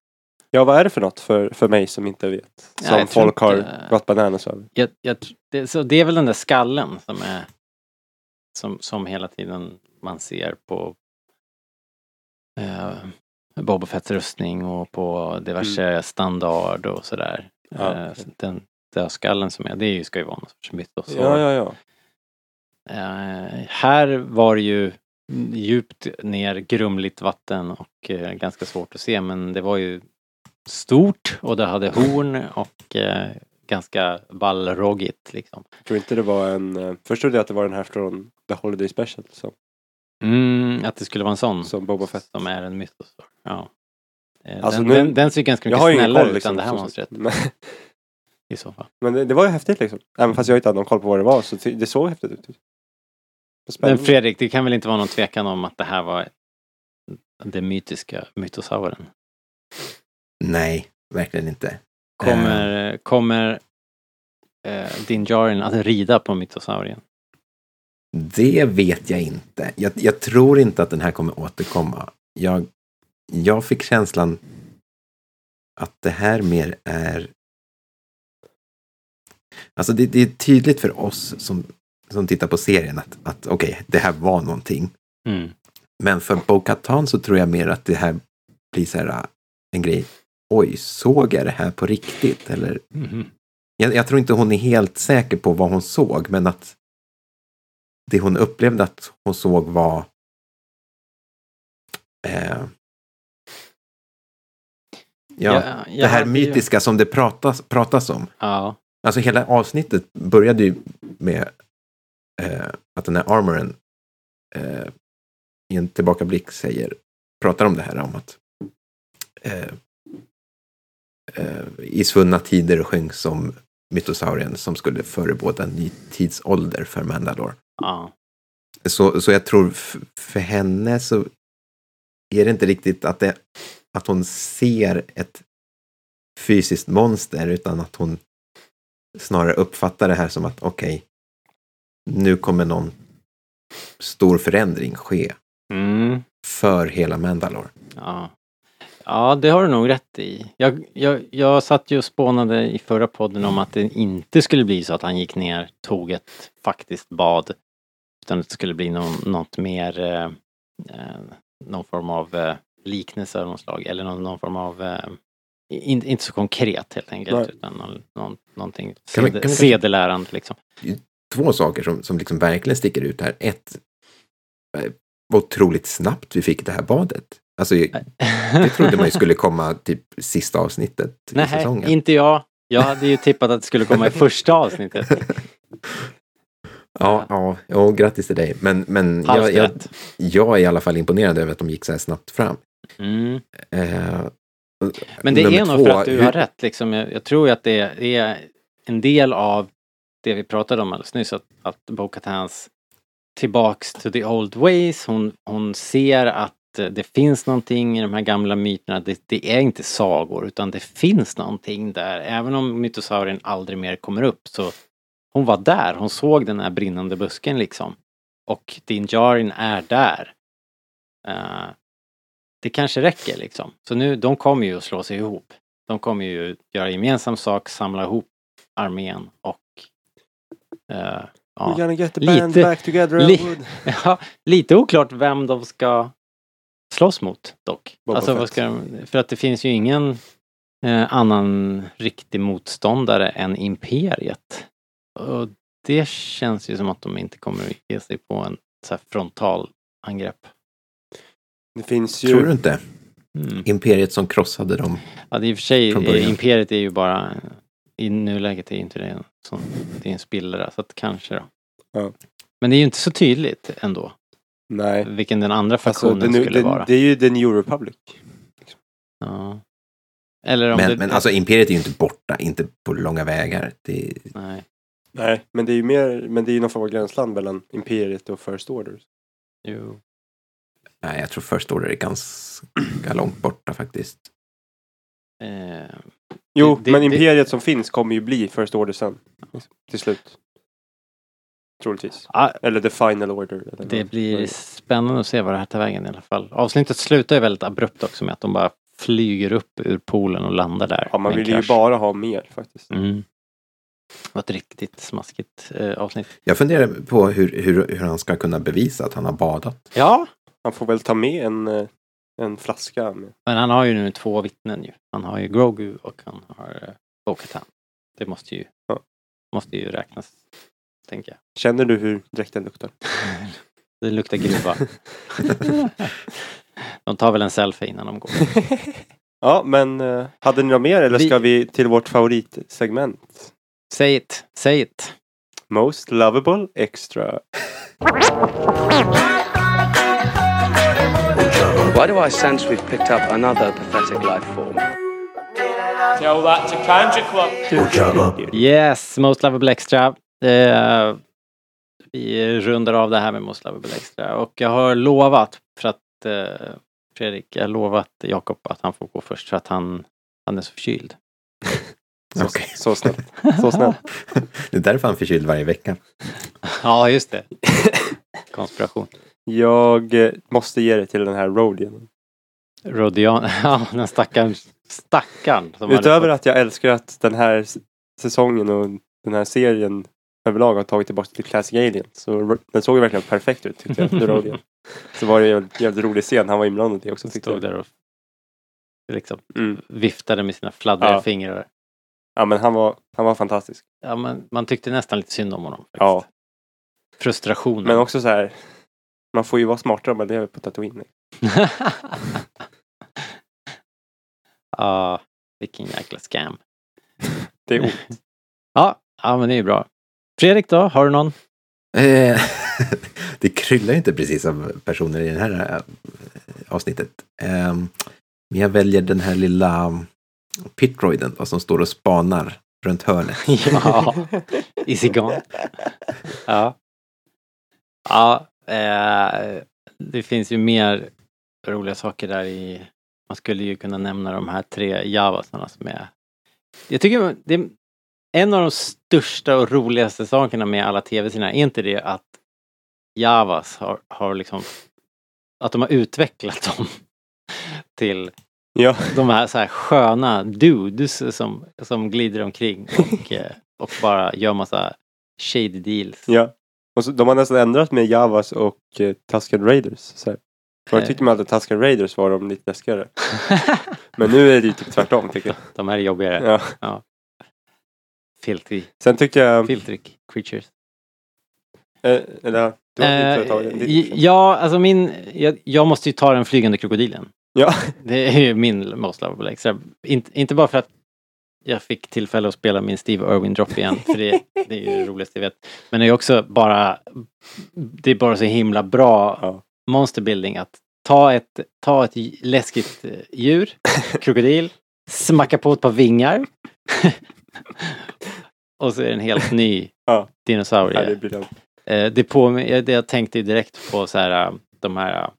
Ja, vad är det för något för, för mig som inte vet? Ja, Som tror folk har inte- gått bananas över. Jag, jag, det, så det är väl den där skallen som är som, som hela tiden man ser på eh, Boba Fetts rustning och på diverse standard och sådär. Mm. Ja. Eh, den dödskallen som är, det är ju, ska ju vara någon sorts mytos. Ja, ja, ja. Eh, här var det ju djupt ner, grumligt vatten och eh, ganska svårt att se men det var ju stort och det hade horn och eh, ganska ballroggigt liksom. Jag tror inte det var en... eh, Först trodde jag att det var den här från The Holiday Special. Som, Mm, att det skulle vara en sån som Boba Fett. som är en mytosaur. Ja. Eh, Alltså den, nu- den, den ser ganska mycket snällare ut liksom. än det här så- monstret i så fall. men det, det var ju häftigt liksom. Även fast jag inte hade någon koll på vad det var så det såg häftigt ut. Men. Fredrik, det kan väl inte vara någon tvekan om att det här var den mytiska mytosauren? Nej, verkligen inte. Kommer, kommer eh, Din Djarin att rida på mytosaurien? Det vet jag inte. Jag, jag tror inte att den här kommer återkomma. Jag, jag fick känslan att det här mer är... Alltså det, det är tydligt för oss som, som tittar på serien att, att okej, okay, det här var någonting. Mm. Men för Bo-Katan så tror jag mer att det här blir så här en grej. Oj, såg jag det här på riktigt? Eller, Mhm. jag, jag tror inte hon är helt säker på vad hon såg, men att det hon upplevde att hon såg var eh, ja, Ja, jag det här mytiska som det pratas, pratas om. Ja. Alltså hela avsnittet började ju med eh, att den här armoren eh, i en tillbakablick säger, pratar om det här om att eh, eh, i svunna tider sjöngs som mytosaurien som skulle förebåda en ny tidsålder för Mandalore. Ja. Så, så jag tror för henne så är det inte riktigt att, det, att hon ser ett fysiskt monster utan att hon snarare uppfattar det här som att okej, nu kommer någon stor förändring ske Mm. för hela Mandalore. Ja. ja, det har du nog rätt i. Jag, jag, jag satt ju och spånade i förra podden om att det inte skulle bli så att han gick ner, tog ett faktiskt bad. Utan att det skulle bli någon, något mer, eh, eh, någon form av eh, liknelse av något slag. Eller någon, någon form av, eh, in, inte så konkret helt enkelt. Nej. Utan någon, någon, någonting sedelärande liksom. Två saker som, som liksom verkligen sticker ut här. Ett, eh, vad otroligt snabbt vi fick det här badet. Alltså, det trodde man ju skulle komma typ sista avsnittet i Nej, säsongen. inte jag. Jag hade ju tippat att det skulle komma i första avsnittet. Ja, ja, ja, grattis till dig. Men, men jag, jag, jag är i alla fall imponerad över att de gick så här snabbt fram. Mm. Eh, Men det är nog två, för att du hur- har rätt. Liksom. Jag, jag tror att det är en del av det vi pratade om alldeles nyss. Att, att Bo-Katans tillbaks to the old ways. Hon, hon ser att eh, det finns någonting i de här gamla myterna. Det, det är inte sagor utan det finns någonting där. Även om mytosaurien aldrig mer kommer upp så hon var där. Hon såg den här brinnande busken liksom. Och din Jarin är där. Uh, det kanske räcker liksom. Så nu, de kommer ju att slå sig ihop. De kommer ju göra gemensam sak, samla ihop armén och We're ja, gonna get the band lite, back together. li- ja, lite oklart vem de ska slåss mot dock. Boba alltså, vad ska de, för att det finns ju ingen eh, annan riktig motståndare än Imperiet. Och det känns ju som att de inte kommer att ge sig på en så här frontal angrepp. Det finns ju... Tror du inte? Mm. Imperiet som krossade dem. Ja, det är i och för sig, Imperiet är ju bara, i nuläget är inte det en, sån, det är en spillra, så att kanske då. Ja. Men det är ju inte så tydligt ändå, Nej. vilken den andra Alltså, det, nu- skulle det, vara. det är ju The New Republic. Ja. Eller om Men, det... men alltså Imperiet är ju inte borta, inte på långa vägar. Det, Nej, Nej, men det är ju mer, men det är ju någon form av gränsland mellan Imperiet och First Order. jo. nej, jag tror First Order är ganska långt borta faktiskt. Eh, Jo, Det- det- men det- Imperiet som finns kommer ju bli First Order sen. Till slut. Troligtvis. ja, Eller The Final Order. Eller det vad- blir spännande att se vad det här tar vägen i alla fall. Avsnittet slutar ju väldigt abrupt också med att de bara flyger upp ur poolen och landar där. Ja, man vill ju bara ha mer faktiskt. Mm. Det var ett riktigt smaskigt eh, avsnitt. Jag funderar på hur, hur, hur han ska kunna bevisa att han har badat. Ja, Han får väl ta med en, eh, en flaska. Med. Men han har ju nu två vittnen ju. Han har ju Grogu och han har uh, Bo-Katan. Det måste ju, Ja. måste ju räknas, tänker jag. Känner du hur dräkten luktar? Det luktar gruva. de tar väl en selfie innan de går. Ja, men eh, hade ni något mer eller Vi- ska vi till vårt favoritsegment? Say it, say it. Most lovable extra. Why do I sense we've picked up another pathetic life form? Tell that to Kanja Club. Yes, Most Lovable Extra. Eh, vi rundar av det här med Most Lovable Extra och jag har lovat för att eh, Fredrik, jag har lovat Jakob att han får gå först för att han, han är så förkyld. Så, Okej. så snällt. Så snällt. Det är därför han är förkyld varje vecka. Ja, just det. Konspiration. Jag eh, måste ge det till den här Rodian. Rodion, ja den stackaren, stackaren. Utöver att jag älskar att den här säsongen och den här serien överlag har tagit tillbaka till Classic Alien. Så den såg ju verkligen perfekt ut tyckte jag. Rodian. Så var det ju en jävligt rolig scen. Han var inblandad i också stod jag. där och liksom Mm. viftade med sina fladdriga Ja. fingrar. Ja men han var, han var fantastisk. Ja, men man tyckte nästan lite synd om honom. Faktiskt. Ja. Frustrationen. Men också så här. Man får ju vara smartare om man lever på Tatooine. Ja, vilken jäkla scam. Det är ont. Ja, ja, men det är ju bra. Fredrik då, har du någon? Eh, det kryllar ju inte precis av personer i det här eh, avsnittet. Eh, men jag väljer den här lilla pitroiden då, som står och spanar runt hörnet. ja, Easy Gone. Ja. Ja, eh, det finns ju mer roliga saker där i... Man skulle ju kunna nämna de här tre javasarna som är... Jag tycker det är en av de största och roligaste sakerna med alla tv-serier, är inte det att javas har, har liksom... Att de har utvecklat dem till Ja. de här, så här sköna dudes som, som glider omkring och, och bara gör massa shady deals. Ja. Och så, de har nästan ändrat med Javas och eh, Tusken Raiders. Så här. Förut Eh. tyckte man att Tusken Raiders var de lite läskigare. Men nu är det ju typ tvärtom tycker jag. De här är jobbigare. Ja. Filthy, Sen tyckte jag... filthy creatures. Eh, eller, du har Eh, ditt- ja, alltså min... Jag, jag måste ju ta den flygande krokodilen. Ja. Det är ju min most lovable extra. Inte, inte bara för att jag fick tillfälle att spela min Steve Irwin drop igen, för det, det är ju det roligaste jag vet. Men det är också bara... Det är bara så himla bra Ja. monster building att ta ett, ta ett läskigt eh, djur, krokodil, smacka på ett par vingar. och så är det en helt ny Ja. dinosaurie. Ja, det briljant. Eh, det, på, det jag tänkte direkt på så här eh, de här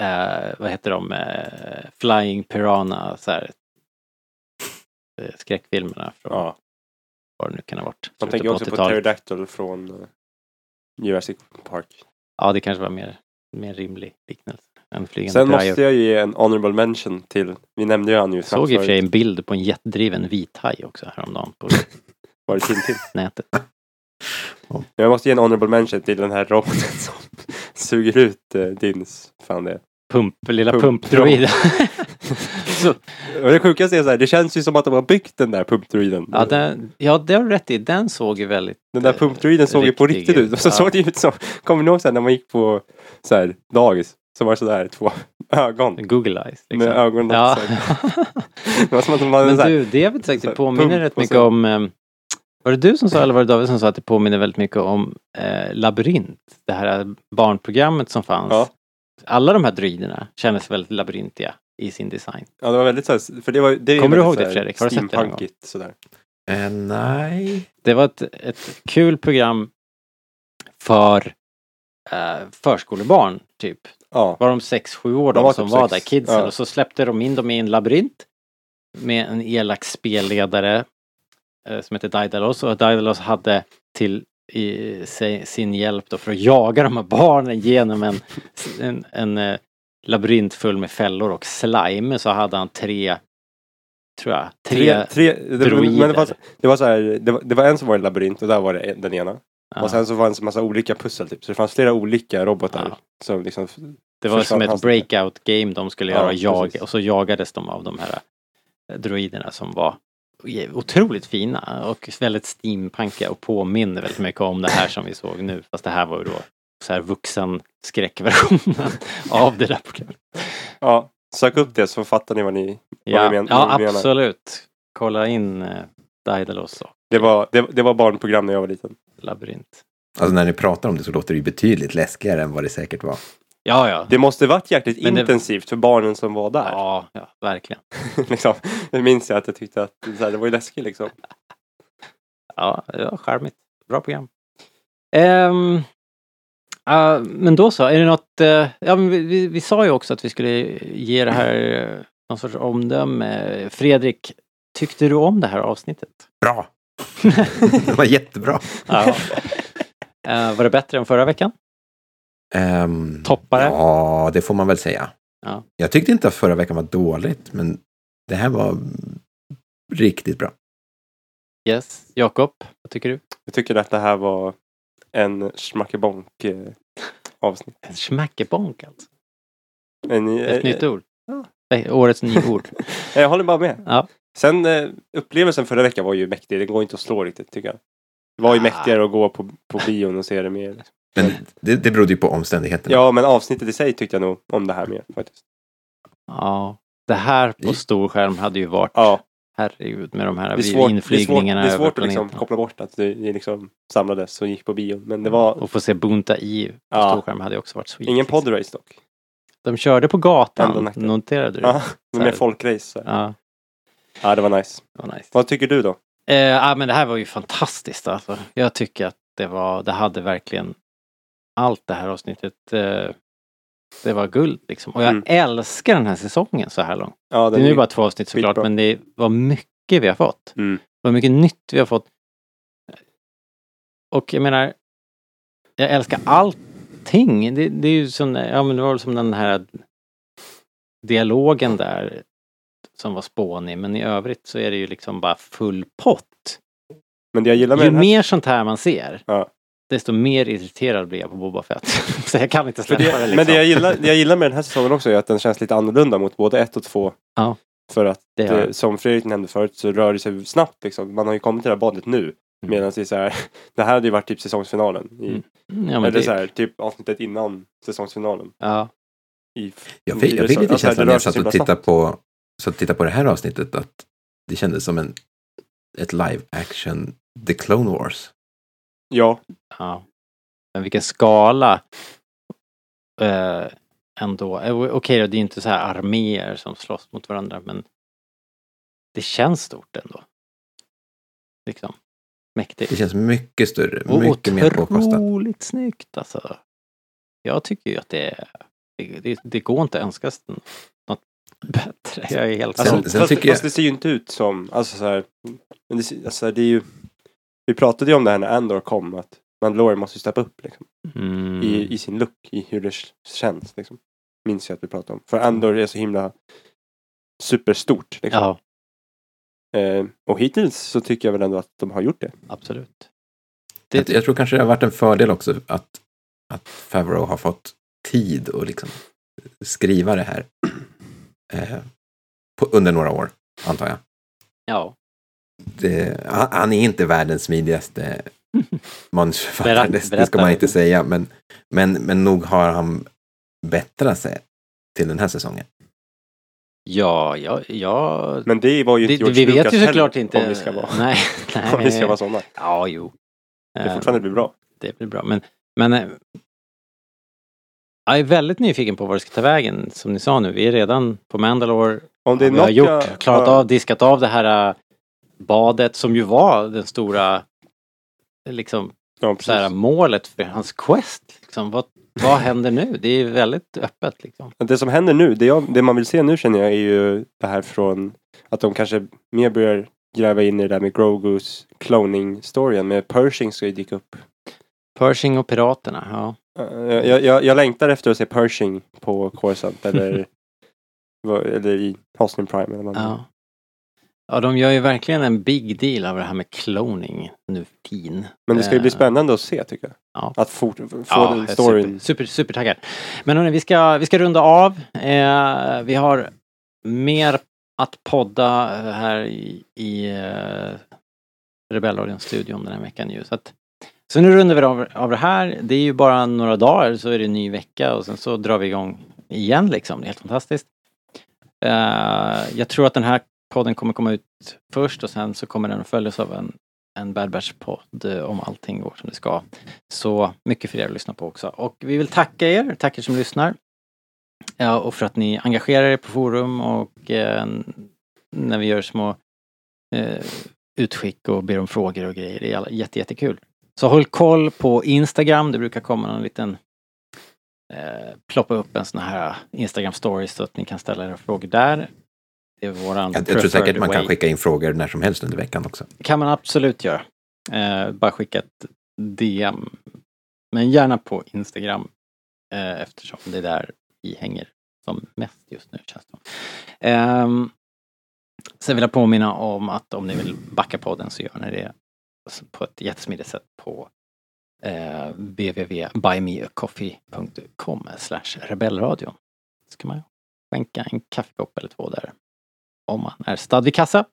eh, vad heter de, eh, Flying Piranha så här, skräckfilmerna från Ja. vad det nu kan ha varit. Man tänker också på 80-talet. Pterodactyl från eh, Jurassic Park. Ja, det kanske var mer, mer rimlig liknelse. Sen måste jag ge en honorable mention till, vi nämnde ju han ju såg i och för sig en bild på en jättedriven vithaj också häromdagen på Var det Tintin? nätet. Jag måste ge en honorable mention till den här roboten som suger ut eh, Dins. Fan det. Pump, lilla Pump-. Så, Och det sjukaste är så här, det känns ju som att de har byggt den där pumpdroiden. ja, den, ja, det har du rätt i. Den såg ju väldigt... Den där pumpdroiden såg ju på riktig riktigt ut. Och så Ja. såg det ut som, kommer ni ihåg så här, när man gick på så här, dagis? Så var sådär två ögon. Google Eyes. Liksom. Med ögonen Ja. Det var som att hade Men här, du, det är väl så det påminner pump rätt mycket om... eh, Var det du som sa, eller var det David som sa att det påminner väldigt mycket om eh, Labyrint? Det här barnprogrammet som fanns. Ja. Alla de här droiderna kändes väldigt labyrintiga i sin design. Ja, det var väldigt så här, för det var det Kommer du ihåg det, Fredrik? Har du sett det någon gång? sådär. Eh, nej. Det var ett, ett kul program för eh, förskolebarn, typ. Ja. Var de sex, sju år De var som typ var sex. där, kidsen. Ja. Och så släppte de in dem i en labyrint med en elak spelledare eh, som heter Daidalos. Och Daidalos hade till i, sin hjälp då för att jaga de här barnen genom en, en, en eh, labyrint full med fällor och slime så hade han tre, tror jag, tre, Tre, tre, det, men droider. det, var, det var så här, det var, det var en som var en labyrint och där var det en- den ena. Ja. Och sen så var det en massa olika pussel typ. Så det fanns flera olika robotar. Ja. Som liksom Det var som ett breakout game de skulle Ja, göra jag, precis. och så jagades de av de här eh, droiderna som var otroligt fina och väldigt steampunkiga och påminner väldigt mycket om det här som vi såg nu. Fast det här var ju då så här vuxen skräckversionen av det där programmet. Ja, sök upp det så fattar ni vad ni, vad Ja, vi men, ja vad menar. absolut. Kolla in eh, Daidalos Det var, det, det var barnprogram när jag var liten. Labyrint. Alltså när ni pratar om det så låter det ju betydligt läskigare än vad det säkert var. Ja, ja. Det måste varit jäkligt Men det- intensivt för barnen som var där. Ja, ja, verkligen. liksom, det minns jag att jag tyckte att så här, det var ju läskigt liksom. Ja, ja charmigt. Bra program. Ehm, ah, men då så, är det något... eh, ja, men vi, vi, vi sa ju också att vi skulle ge det här eh, någon sorts omdöme. Fredrik, tyckte du om det här avsnittet? Bra! det var jättebra. Ja. Eh, var det bättre än förra veckan? Um, Toppare? Ja, det får man väl säga. Ja. Jag tyckte inte att förra veckan var dåligt, men det här var riktigt bra. Yes. Jakob, vad tycker du? Jag tycker att det här var en schmackebonk eh, avsnitt. En schmackebonk alltså? En, Ett eh, nytt ord? Nej, årets nyord. Jag håller bara med. Ja. Sen eh, upplevelsen förra veckan var ju mäktig. Det går inte att slå riktigt tycker jag. Det var ju Ah. mäktigare att gå på, på bion och se det mer. Men det, det berodde ju på omständigheterna. Ja, men avsnittet i sig tyckte jag nog om det här mer faktiskt. Ja. Det här på stor skärm hade ju varit, Ja, herregud, med de här det är svårt, det är svårt, inflygningarna det är svårt att liksom koppla bort att det det liksom samlades och gick på bion. Men det var Och få se Bunta i på Ja. stor skärm hade ju också varit sweet. ingen liksom. podrace dock. De körde på gatan, noterade du? Ja, mer folkrace. Ja, Ja, det var nice. det var nice. Vad tycker du då? Eh, ja, men det här var ju fantastiskt alltså. Jag tycker att det var, det hade verkligen allt det här avsnittet. Eh, det var guld liksom. Och jag Mm. älskar den här säsongen så här långt. Ja, Det är nu bara två avsnitt såklart, skitbra. men det var mycket vi har fått. Mm. Det var mycket nytt vi har fått. Och jag menar, jag älskar allting. Det, det är ju som, ja men det var som den här dialogen där som var spånig, men i övrigt så är det ju liksom bara full pott. Men det jag gillar med Ju här... mer sånt här man ser, Ja. Desto mer irriterad blir jag på Boba Fett. så jag kan inte För släppa det, det, liksom. Men det jag, gillar, det jag gillar med den här säsongen också är att den känns lite annorlunda mot både ett och två. Ja. För att Det den. som Fredrik nämnde förut så rör det sig snabbt liksom. Man har ju kommit till det här badet nu. Mm. Medan det är så här, det här hade ju varit typ säsongsfinalen. I, Mm. Ja, men eller det, så här, typ avsnittet innan säsongsfinalen. ja. I, Jag fick, jag fick lite Alltså, det känslan när jag satt och tittade på, så att titta på det här avsnittet att det kändes som en, ett live action The Clone Wars. Ja, Ja. Men vilken skala eh, ändå. Eh, Okej då, det är inte så här arméer som slåss mot varandra men det känns stort ändå. Liksom. Mäktigt. Det känns mycket större, Och mycket mer påkostat. otroligt snyggt alltså. Jag tycker ju att det är, det, det, det går inte att önska något bättre. Jag är helt alltså, Sen- sen fast, tycker jag- fast det ser ju inte ut som, alltså så här, men det, alltså, det är ju, vi pratade ju om det här när Andor kom, att Mandalorian måste steppa upp liksom. mm, i, i sin look, i hur det känns. Liksom. Minns jag att vi pratade om. För Andor är så himla superstort. Liksom. Ja, Eh, och hittills så tycker jag väl ändå att de har gjort det. absolut. Jag, jag tror kanske det har varit en fördel också att, att Favreau har fått tid att liksom skriva det här eh, på, under några år, antar jag. Ja. Det, han, är inte världens smidigaste manusförfattare, det, det ska man inte säga, men, men, men nog har han bättrat sig till den här säsongen. Ja, ja, ja. Men det var ju inte Det, George vi vet Lucas ju heller, såklart inte. Om vi ska vara, Nej, nej. om vi ska vara sådana. Ja, jo. Det är Eh, fortfarande blir bra. det blir bra. Men, men eh, jag är väldigt nyfiken på vad det ska ta vägen. Som ni sa nu, vi är redan på Mandalore. Om det är vi har gjort, jag- klarat ja. av, diskat av det här äh, badet som ju var den stora liksom, Ja, här, målet för hans quest. Liksom. Vad, vad händer nu? Det är väldigt öppet. Liksom. Det som händer nu, det, jag, det man vill se nu känner jag är ju det här från att de kanske mer börjar gräva in i det där med Grogus cloning-storyn med Pershing ska ju dyka upp. Pershing och Piraterna, ja. Jag, jag, jag längtar efter att se Pershing på Coruscant eller, eller i Hosnin Prime. Eller vad ja. Ja, de gör ju verkligen en big deal av det här med cloning nu tiden. Men det ska ju bli Eh, spännande att se tycker jag. Ja. Att fort, få Ja, den storyn. super, super, supertaggad. Men hörni, vi ska, vi ska runda av. Eh, vi har mer att podda eh, här i, i eh, Rebellradion-studion den här veckan ju. Så, att, så nu rundar vi av, av det här. Det är ju bara några dagar så är det en ny vecka och sen så drar vi igång igen liksom. Det är helt fantastiskt. Eh, jag tror att den här podden kommer komma ut först och sen så kommer den att följas av en, en Bad Batch-podd eh, om allting går som det ska. Så mycket för er att lyssna på också. Och vi vill tacka er, tack er som lyssnar. Ja, och för att ni engagerar er på forum och eh, när vi gör små eh, utskick och ber om frågor och grejer. Det är jätte, jättekul. Så håll koll på Instagram, det brukar komma någon liten eh, ploppa upp en sån här Instagram-story så att ni kan ställa era frågor där. Det är våran Jag, jag tror säkert man kan way. skicka in frågor när som helst under veckan också. Kan man absolut göra. Eh, bara skicka ett DM. Men gärna på Instagram. Eh, eftersom det är där vi hänger som mest just nu känns det. Ehm, Sen vill jag påminna om att om ni vill backa podden så gör ni det på ett jättesmidigt sätt på eh, www.buymeacoffee.com rebellradion. Så kan man skänka en kaffekopp eller två där. Om man är stad vid kassa.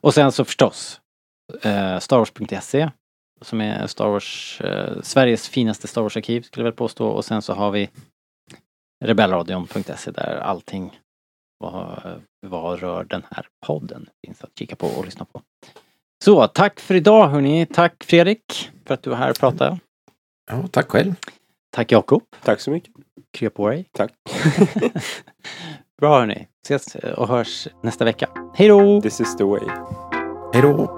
Och sen så förstås eh, starwars.se som är Star Wars, eh, Sveriges finaste Star Wars-arkiv skulle jag väl påstå. Och sen så har vi rebellradion.se där allting vad, vad rör den här podden finns att kika på och lyssna på. Så tack för idag hörni. Tack Fredrik för att du var här och pratade. Ja, tack själv. Tack Jakob. Tack så mycket. Krya på dig. Tack. Bra hörni. Ses och hörs nästa vecka. Hej då! This is the way. Hej då!